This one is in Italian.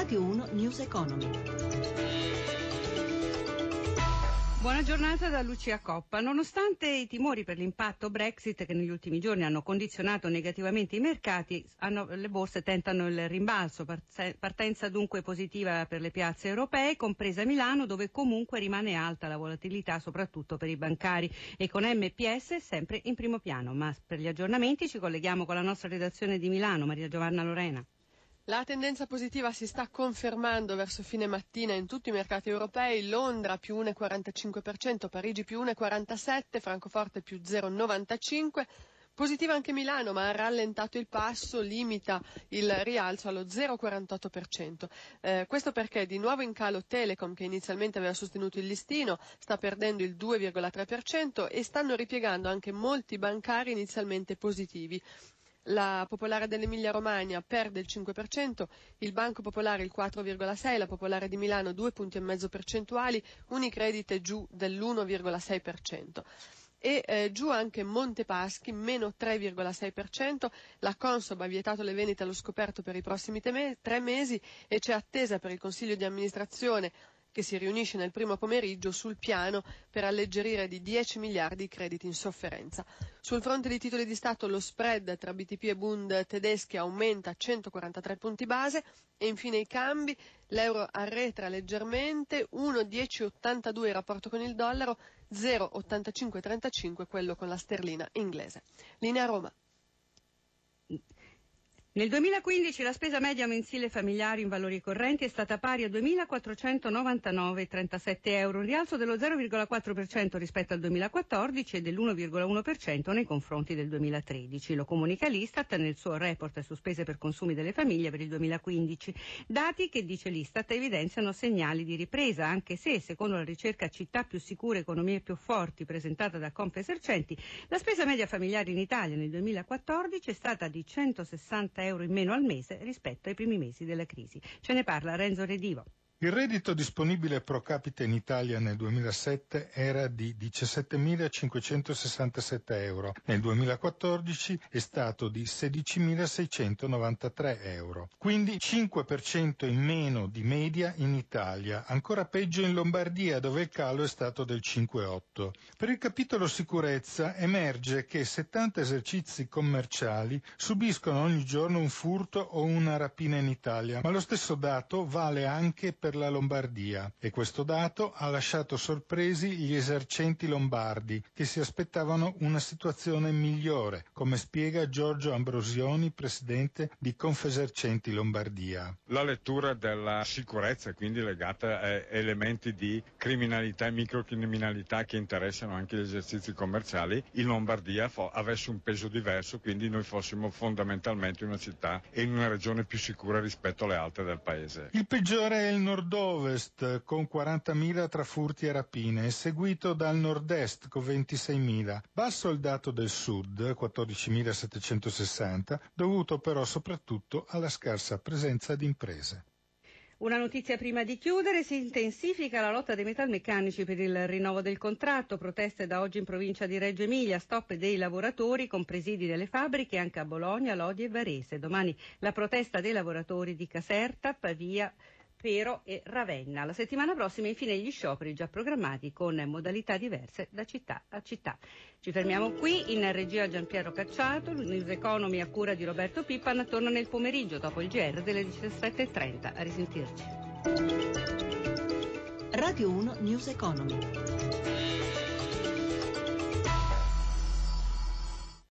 Radio 1 News Economy. Buona giornata da Lucia Coppa. Nonostante i timori per l'impatto Brexit che negli ultimi giorni hanno condizionato negativamente i mercati, hanno, le borse tentano il rimbalzo, partenza dunque positiva per le piazze europee, compresa Milano, dove comunque rimane alta la volatilità, soprattutto per i bancari, e con MPS sempre in primo piano. Ma per gli aggiornamenti ci colleghiamo con la nostra redazione di Milano, Maria Giovanna Lorena. La tendenza positiva si sta confermando verso fine mattina in tutti i mercati europei, Londra più 1,45%, Parigi più 1,47%, Francoforte più 0,95%. Positiva anche Milano, ma ha rallentato il passo, limita il rialzo allo 0,48%. Eh, questo perché di nuovo in calo Telecom, che inizialmente aveva sostenuto il listino, sta perdendo il 2,3% e stanno ripiegando anche molti bancari inizialmente positivi. La Popolare dell'Emilia Romagna perde il 5%, il Banco Popolare il 4,6%, la Popolare di Milano 2 punti e mezzo percentuali, Unicredit è giù dell'1,6%. E eh, giù anche Montepaschi, meno 3,6%, la Consob ha vietato le vendite allo scoperto per i prossimi tre mesi e c'è attesa per il Consiglio di amministrazione che si riunisce nel primo pomeriggio sul piano per alleggerire di 10 miliardi i crediti in sofferenza. Sul fronte dei titoli di Stato lo spread tra BTP e Bund tedeschi aumenta a 143 punti base e infine i cambi, l'euro arretra leggermente, 1,1082 il rapporto con il dollaro, 0,8535 quello con la sterlina inglese. Linea Roma. Nel 2015 la spesa media mensile familiare in valori correnti è stata pari a 2.499,37 euro, un rialzo dello 0,4% rispetto al 2014 e dell'1,1% nei confronti del 2013. Lo comunica l'Istat nel suo report su spese per consumi delle famiglie per il 2015. Dati che, dice l'Istat, evidenziano segnali di ripresa, anche se, secondo la ricerca Città più sicure, economie più forti, presentata da Confesercenti, la spesa media familiare in Italia nel 2014 è stata di 160 euro in meno al mese rispetto ai primi mesi della crisi. Ce ne parla Renzo Redivo. Il reddito disponibile pro capite in Italia nel 2007 era di 17.567 euro, nel 2014 è stato di 16.693 euro, quindi 5% in meno di media in Italia, ancora peggio in Lombardia dove il calo è stato del 5,8. Per il capitolo sicurezza emerge che 70 esercizi commerciali subiscono ogni giorno un furto o una rapina in Italia, ma lo stesso dato vale anche per per la Lombardia e questo dato ha lasciato sorpresi gli esercenti lombardi che si aspettavano una situazione migliore, come spiega Giorgio Ambrosioni, presidente di Confesercenti Lombardia. La lettura della sicurezza, quindi legata a elementi di criminalità e microcriminalità che interessano anche gli esercizi commerciali, in Lombardia fo- avesse un peso diverso, quindi noi fossimo fondamentalmente una città e in una regione più sicura rispetto alle altre del paese. Il peggiore è il nord nord-ovest con 40.000 tra furti e rapine, seguito dal nord-est con 26.000. Basso il dato del sud, 14.760, dovuto però soprattutto alla scarsa presenza di imprese. Una notizia prima di chiudere, si intensifica la lotta dei metalmeccanici per il rinnovo del contratto, proteste da oggi in provincia di Reggio Emilia, stop dei lavoratori con presidi delle fabbriche anche a Bologna, Lodi e Varese. Domani la protesta dei lavoratori di Caserta, Pavia, Pero e Ravenna. La settimana prossima infine gli scioperi già programmati con modalità diverse da città a città. Ci fermiamo qui in regia Giampiero Cacciato, News Economy a cura di Roberto Pippan torna nel pomeriggio dopo il GR delle 17.30. A risentirci. Radio 1 News Economy.